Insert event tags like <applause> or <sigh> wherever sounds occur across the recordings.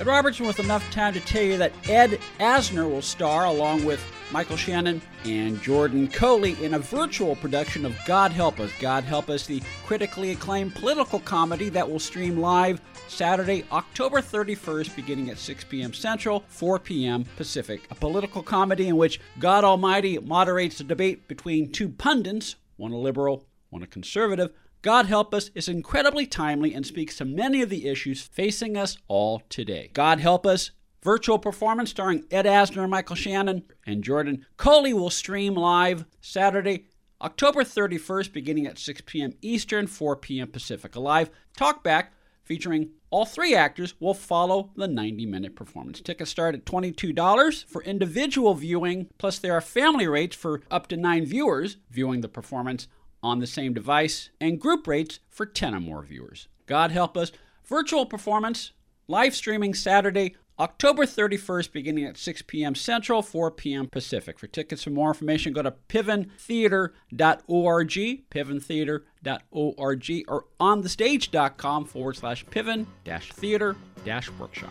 Ed Robertson with enough time to tell you that Ed Asner will star along with Michael Shannon and Jordan Coley in a virtual production of God Help Us. God Help Us, the critically acclaimed political comedy that will stream live Saturday, October 31st, beginning at 6 p.m. Central, 4 p.m. Pacific. A political comedy in which God Almighty moderates a debate between two pundits, one a liberal, one a conservative God Help Us is incredibly timely and speaks to many of the issues facing us all today. God Help Us, virtual performance starring Ed Asner, Michael Shannon, and Jordan Coley will stream live Saturday, October 31st, beginning at 6 p.m. Eastern, 4 p.m. Pacific. A live talkback featuring all three actors will follow the 90 minute performance. Tickets start at $22 for individual viewing, plus, there are family rates for up to nine viewers viewing the performance on the same device, and group rates for 10 or more viewers. God help us. Virtual performance, live streaming Saturday, October 31st, beginning at 6 p.m. Central, 4 p.m. Pacific. For tickets and more information, go to piventheater.org, piventheater.org, or onthestage.com forward slash piven theater workshop.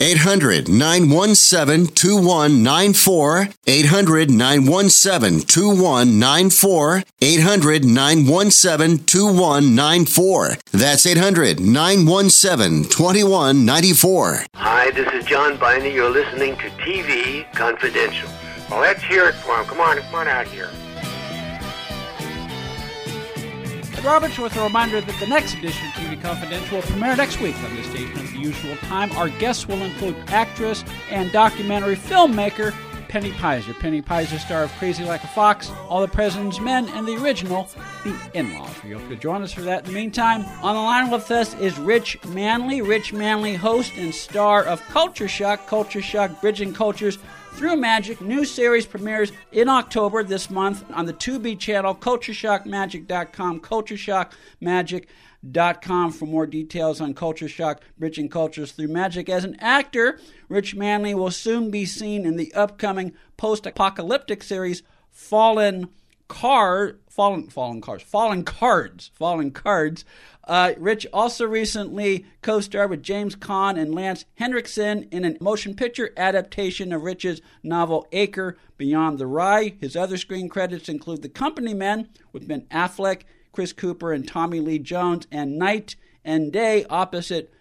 800 917 2194. 800 917 2194. 800 917 2194. That's 800 917 2194. Hi, this is John Biney. You're listening to TV Confidential. Well, let's hear it for him. Come on, come on out here. Roberts with a reminder that the next edition of TV Confidential will premiere next week on this station at the usual time. Our guests will include actress and documentary filmmaker Penny Peyser. Penny Peyser, star of Crazy Like a Fox, All the President's Men, and the original, The In-Laws. We hope you'll join us for that. In the meantime, on the line with us is Rich Manley. Rich Manley, host and star of Culture Shock, Culture Shock Bridging Cultures through Magic. New series premieres in October this month on the Tubi channel, CultureShockMagic.com, CultureShockMagic.com for more details on Culture Shock, Bridging Cultures through Magic. As an actor, Rich Manley will soon be seen in the upcoming post-apocalyptic series Fallen Card, Fallen, Fallen Cards, Fallen Cards, Fallen Cards, uh, Rich also recently co starred with James Caan and Lance Henriksen in a motion picture adaptation of Rich's novel Acre Beyond the Rye. His other screen credits include The Company Men with Ben Affleck, Chris Cooper, and Tommy Lee Jones, and Knight and Day opposite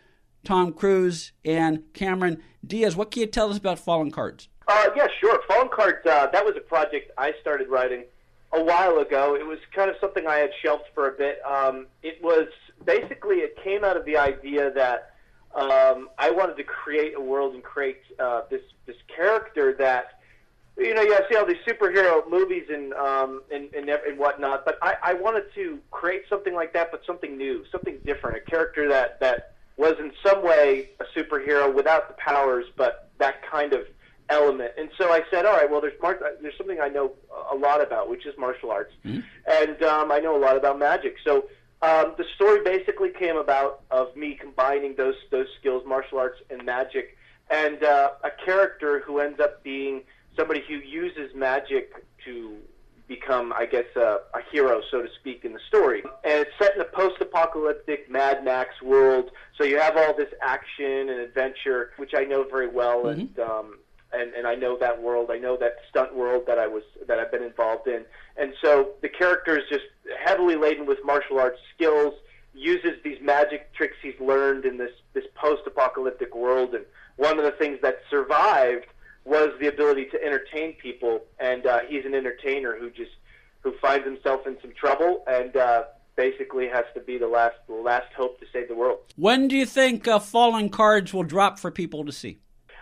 Tom Cruise and Cameron Diaz. What can you tell us about Fallen Cards? Uh, yeah, sure. Fallen Cards, uh, that was a project I started writing a while ago. It was kind of something I had shelved for a bit. Um, it was basically it came out of the idea that um, I wanted to create a world and create uh, this this character that you know, yeah, I see all these superhero movies and um, and, and and whatnot, but I, I wanted to create something like that, but something new, something different, a character that that was in some way a superhero without the powers, but that kind of element. And so I said, all right, well, there's mar- there's something I know a lot about, which is martial arts, mm-hmm. and um, I know a lot about magic. So um, the story basically came about of me combining those those skills, martial arts and magic, and uh, a character who ends up being somebody who uses magic to become, I guess, uh, a hero, so to speak, in the story. And it's set in a post-apocalyptic Mad Max world, so you have all this action and adventure, which I know very well, mm-hmm. and um, and and I know that world. I know that stunt world that I was that I've been involved in, and so the character is just heavily laden with martial arts skills. Uses these magic tricks he's learned in this this post-apocalyptic world, and one of the things that survived was the ability to entertain people. And uh, he's an entertainer who just who finds himself in some trouble and uh, basically has to be the last the last hope to save the world. When do you think uh, Fallen Cards will drop for people to see?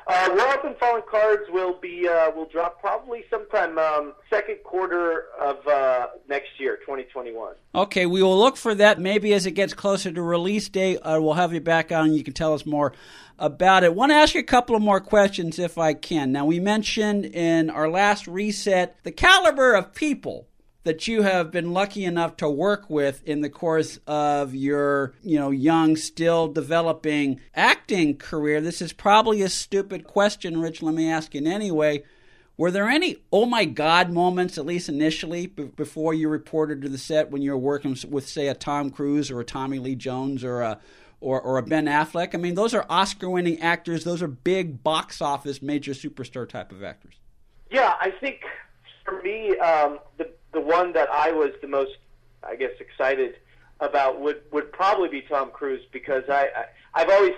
Uh, We're Open Fallen Cards will be uh, will drop probably sometime um, second quarter of uh, next year, 2021. Okay, we will look for that. Maybe as it gets closer to release date, uh, we'll have you back on. and You can tell us more about it. Want to ask you a couple of more questions, if I can. Now, we mentioned in our last reset the caliber of people that you have been lucky enough to work with in the course of your, you know, young, still developing acting career. This is probably a stupid question, Rich. Let me ask you anyway. Were there any oh my god moments, at least initially, b- before you reported to the set when you were working with, say, a Tom Cruise or a Tommy Lee Jones or a or, or a Ben Affleck? I mean, those are Oscar-winning actors. Those are big box office, major superstar type of actors. Yeah, I think for me, um, the the one that I was the most, I guess, excited about would would probably be Tom Cruise because I, I I've always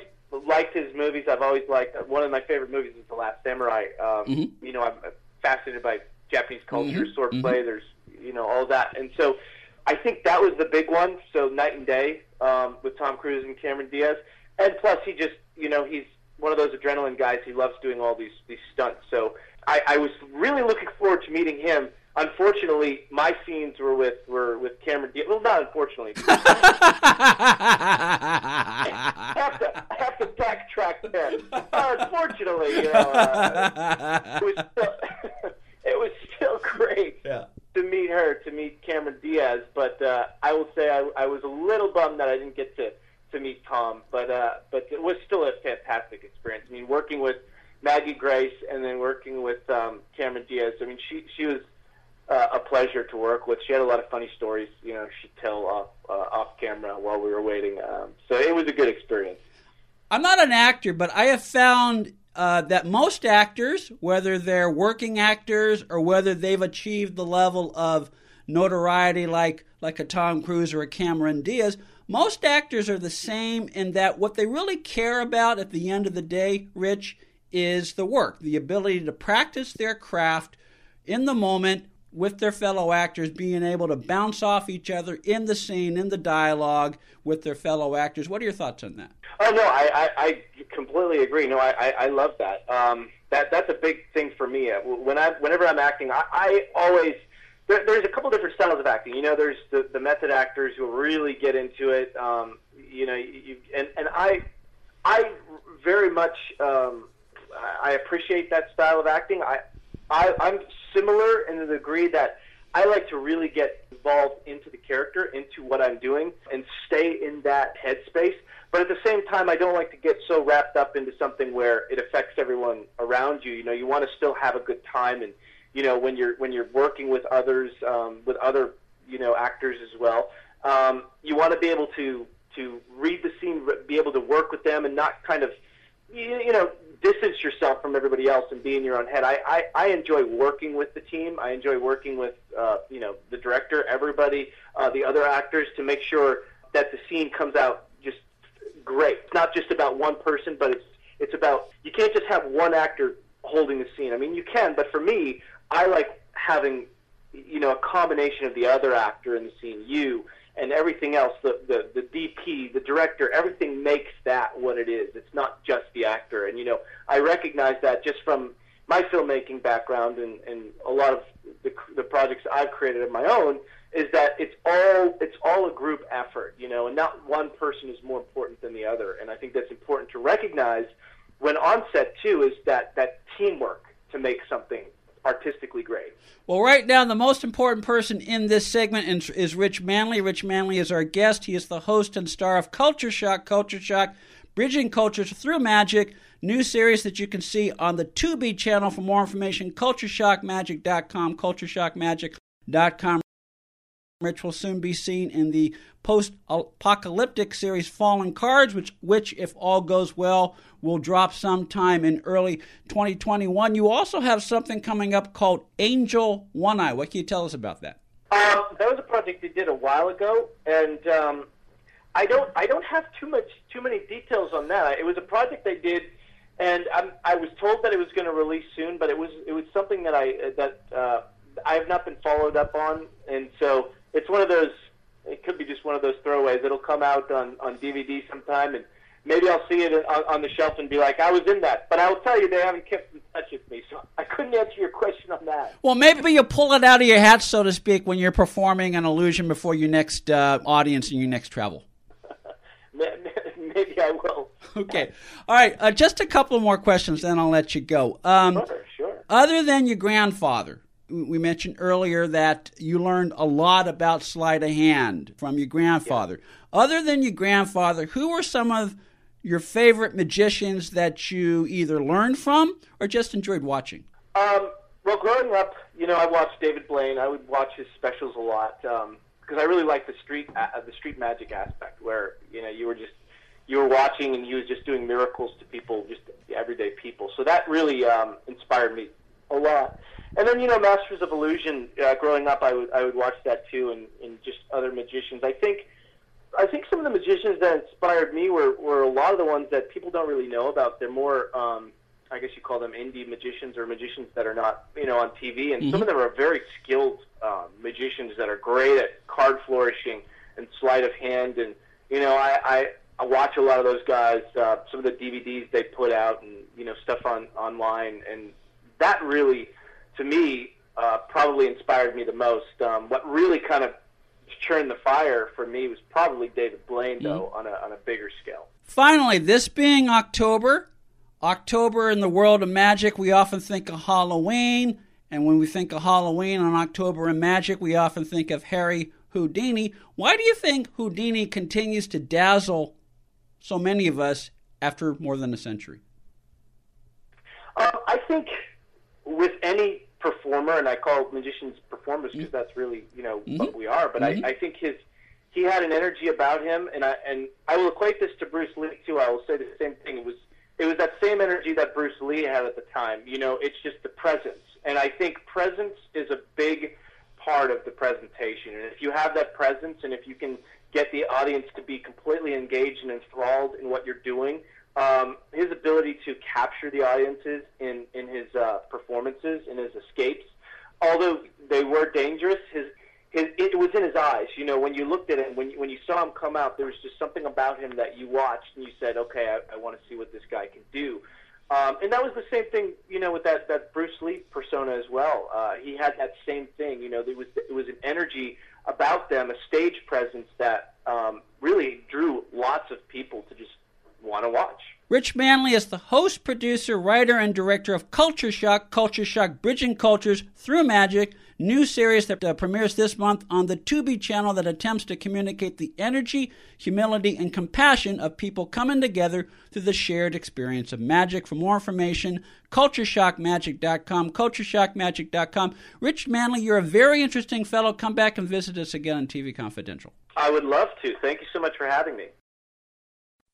liked his movies. I've always liked one of my favorite movies is The Last Samurai. Um, Mm-hmm. You know, I'm fascinated by Japanese culture, Mhm. swordplay. There's you know all that, and so I think that was the big one. So Knight and Day um, with Tom Cruise and Cameron Diaz, and plus he just you know he's one of those adrenaline guys. He loves doing all these these stunts. So I, I was really looking forward to meeting him. Unfortunately, my scenes were with were with Cameron Diaz. Well, not unfortunately. <laughs> I have to, I have to backtrack there. Uh, unfortunately, you know, uh, it was still, <laughs> it was still great Yeah. to meet her, to meet Cameron Diaz. But uh, I will say I, I was a little bummed that I didn't get to to meet Tom. But uh, but it was still a fantastic experience. I mean, working with Maggie Grace and then working with um, Cameron Diaz. I mean, she she was uh, a pleasure to work with. She had a lot of funny stories, you know, she'd tell off uh, off camera while we were waiting. Um, so it was a good experience. I'm not an actor, but I have found uh, that most actors, whether they're working actors or whether they've achieved the level of notoriety like like a Tom Cruise or a Cameron Diaz, most actors are the same in that what they really care about at the end of the day, Rich, is the work, the ability to practice their craft in the moment with their fellow actors, being able to bounce off each other in the scene, in the dialogue with their fellow actors. What are your thoughts on that? Oh no, I, I, I completely agree. No, I, I, I love that. Um, that that's a big thing for me. Uh, When I, whenever I'm acting, I, I always there, there's a couple different styles of acting. You know, there's the, the method actors who really get into it. Um, you know, you, and and I I very much um, I appreciate that style of acting. I, I I'm similar in the degree that I like to really get involved into the character, into what I'm doing, and stay in that headspace. But at the same time, I don't like to get so wrapped up into something where it affects everyone around you. You know, you want to still have a good time, and you know, when you're when you're working with others, um, with other you know actors as well, um, you want to be able to to read the scene, be able to work with them, and not kind of you, you know distance yourself from everybody else and be in your own head. I, I, I enjoy working with the team. I enjoy working with uh, you know the director, everybody, uh, the other actors to make sure that the scene comes out just great. It's not just about one person, but it's it's about you can't just have one actor holding the scene. I mean, you can, but for me, I like having you know a combination of the other actor in the scene, you and everything else, the, the, the DP, the director, everything makes that what it is. It's not just the actor. And, you know, I recognize that just from my filmmaking background and, and a lot of the, the projects I've created of my own is that it's all, it's all a group effort, you know, and not one person is more important than the other. And I think that's important to recognize when on set, too, is that, that teamwork to make something artistically great. Well, right now, the most important person in this segment is Rich Manley. Rich Manley is our guest. He is the host and star of Culture Shock, Culture Shock, Bridging Cultures Through Magic, new series that you can see on the Tubi channel. For more information, cultureshockmagic.com, cultureshockmagic.com. Rich will soon be seen in the post-apocalyptic series Fallen Cards, which, which, if all goes well, will drop sometime in early 2021. You also have something coming up called Angel One Eye. What can you tell us about that? Um, that was a project they did a while ago, and um, I don't I don't have too much too many details on that. It was a project they did, and I'm, I was told that it was going to release soon, but it was it was something that I that uh, I have not been followed up on, and so it's one of those it could be just one of those throwaways. It'll come out on on DVD sometime, and maybe I'll see it on, on the shelf and be like, I was in that. But I will tell you, they haven't kept in touch with me, so I couldn't answer your question on that. Well, maybe you pull it out of your hat, so to speak, when you're performing an illusion before your next uh, audience and your next travel. <laughs> maybe I will. <laughs> Okay. All right. Uh, just a couple more questions, then I'll let you go. Um, sure, sure. Other than your grandfather, we mentioned earlier that you learned a lot about sleight of hand from your grandfather. Yeah. Other than your grandfather, who were some of your favorite magicians that you either learned from or just enjoyed watching? Um, well, growing up, you know, I watched David Blaine. I would watch his specials a lot because um, I really liked the street uh, the street magic aspect, where you know you were just you were watching and he was just doing miracles to people, just everyday people. So that really um, inspired me a lot. And then you know, Masters of Illusion. Uh, growing up, I would I would watch that too, and, and just other magicians. I think I think some of the magicians that inspired me were were a lot of the ones that people don't really know about. They're more, um, I guess you call them indie magicians or magicians that are not you know on TV, and mm-hmm. some of them are very skilled um, magicians that are great at card flourishing and sleight of hand. And you know, I I, I watch a lot of those guys. Uh, some of the DVDs they put out, and you know, stuff on online, and that really to me, uh, probably inspired me the most. Um, what really kind of churned the fire for me was probably David Blaine, though, mm-hmm. on, a, on a bigger scale. Finally, this being October, October in the world of magic, we often think of Halloween. And when we think of Halloween on October and magic, we often think of Harry Houdini. Why do you think Houdini continues to dazzle so many of us after more than a century? Uh, I think with any performer, and I call magicians performers because mm-hmm. that's really you know mm-hmm. what we are. But mm-hmm. I, I think his he had an energy about him, and I and I will equate this to Bruce Lee too. I will say the same thing. It was it was that same energy that Bruce Lee had at the time. You know, it's just the presence, and I think presence is a big part of the presentation. And if you have that presence, and if you can get the audience to be completely engaged and enthralled in what you're doing, um, his ability to capture the audiences in in his uh, performances, in his escapes, although they were dangerous, his his it was in his eyes. You know, when you looked at him, when you, when you saw him come out, there was just something about him that you watched and you said, okay, I, I want to see what this guy can do. Um, and that was the same thing, you know, with that, that Bruce Lee persona as well. Uh, he had that same thing, you know, there was, it was an energy about them, a stage presence that um, really drew lots of people to just want to watch. Rich Manley is the host, producer, writer, and director of Culture Shock, Culture Shock Bridging Cultures Through Magic, new series that uh, premieres this month on the Tubi channel that attempts to communicate the energy, humility, and compassion of people coming together through the shared experience of magic. For more information, cultureshockmagic.com, cultureshockmagic.com. Rich Manley, you're a very interesting fellow. Come back and visit us again on TV Confidential. I would love to. Thank you so much for having me.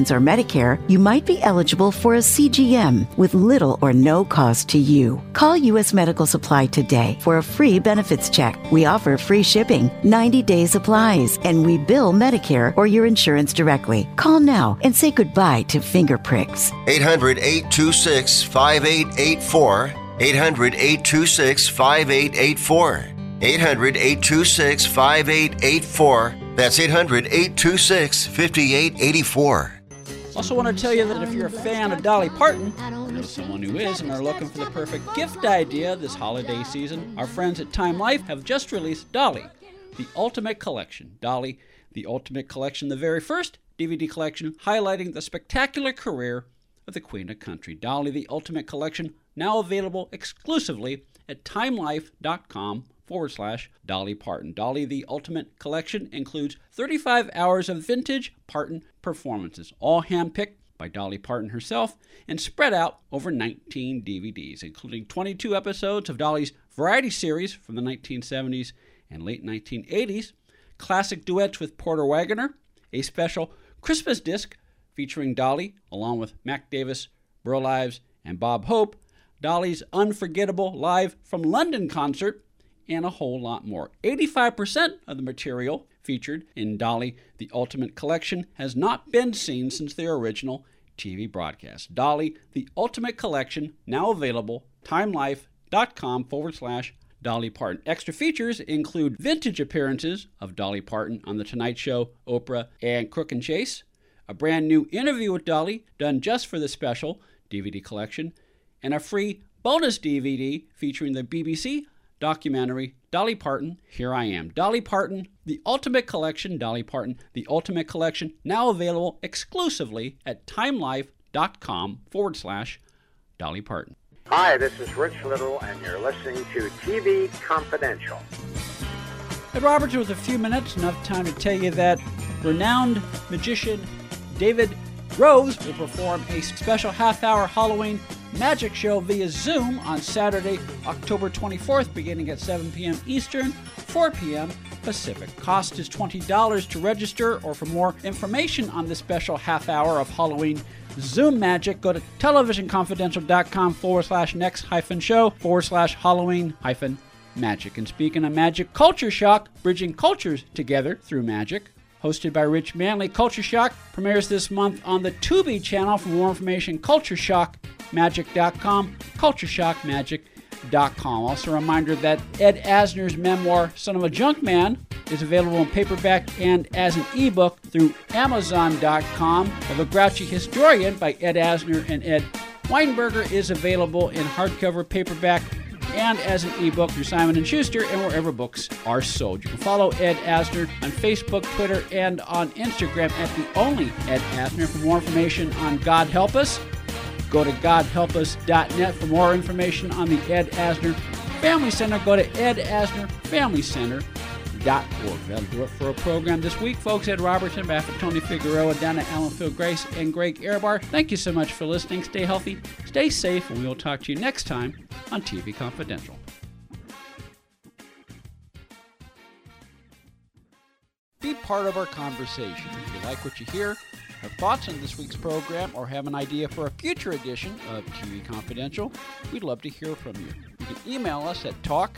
insurance or Medicare, you might be eligible for a CGM with little or no cost to you. Call U.S. Medical Supply today for a free benefits check. We offer free shipping, 90 day supplies, and we bill Medicare or your insurance directly. Call now and say goodbye to finger pricks. 800 826 5884. 800 826 5884. 800 826 5884. That's 800 826 5884. Also, want to tell you that if you're a fan of Dolly Parton, or know someone who is, and are looking for the perfect gift idea this holiday season, our friends at Time Life have just released Dolly, the Ultimate Collection. Dolly, the Ultimate Collection, the very first DVD collection highlighting the spectacular career of the Queen of Country. Dolly, the Ultimate Collection, now available exclusively at timelife.com forward slash Dolly Parton. Dolly the Ultimate Collection includes 35 hours of vintage Parton performances, all handpicked by Dolly Parton herself and spread out over 19 DVDs, including 22 episodes of Dolly's variety series from the 1970s and late 1980s, classic duets with Porter Wagoner, a special Christmas disc featuring Dolly, along with Mac Davis, Burl Ives, and Bob Hope, Dolly's unforgettable live from London concert, and a whole lot more. 85% of the material featured in Dolly the Ultimate Collection has not been seen since their original TV broadcast. Dolly the Ultimate Collection, now available, timelife.com forward slash Dolly Parton. Extra features include vintage appearances of Dolly Parton on The Tonight Show, Oprah, and Crook and Chase, a brand new interview with Dolly done just for the special DVD collection, and a free bonus DVD featuring the BBC documentary Dolly Parton, Here I Am. Dolly Parton, The Ultimate Collection, Dolly Parton, The Ultimate Collection, now available exclusively at timelife.com forward slash Dolly Parton. Hi, this is Rich Little, and you're listening to TV Confidential. Ed Roberts, with a few minutes, enough time to tell you that renowned magician David Groves will perform a special half hour Halloween magic show via Zoom on Saturday, October 24th, beginning at 7 p.m. Eastern, 4 p.m. Pacific. Cost is $20 to register, or for more information on this special half hour of Halloween Zoom magic, go to televisionconfidential.com forward slash next hyphen show forward slash Halloween hyphen magic. And speaking of magic, Culture Shock, bridging cultures together through magic. Hosted by Rich Manley, Culture Shock premieres this month on the Tubi channel. For more information, cultureshockmagic.com, cultureshockmagic.com. Also, a reminder that Ed Asner's memoir, Son of a Junk Man, is available in paperback and as an ebook through Amazon.com. The Grouchy Historian by Ed Asner and Ed Weinberger is available in hardcover, paperback, and as an ebook through Simon & Schuster and wherever books are sold. You can follow Ed Asner on Facebook, Twitter, and on Instagram at the only Ed Asner. For more information on God Help Us, go to godhelpus.net. For more information on the Ed Asner Family Center, go to edasnerfamilycenter.org. That'll do it for a program this week, folks. Ed Robertson, of Tony Figueroa, Donna Allen, Phil Grace, and Greg Ehrbar. Thank you so much for listening. Stay healthy, stay safe, and we will talk to you next time on TV Confidential. Be part of our conversation. If you like what you hear, have thoughts on this week's program, or have an idea for a future edition of TV Confidential, we'd love to hear from you. You can email us at talk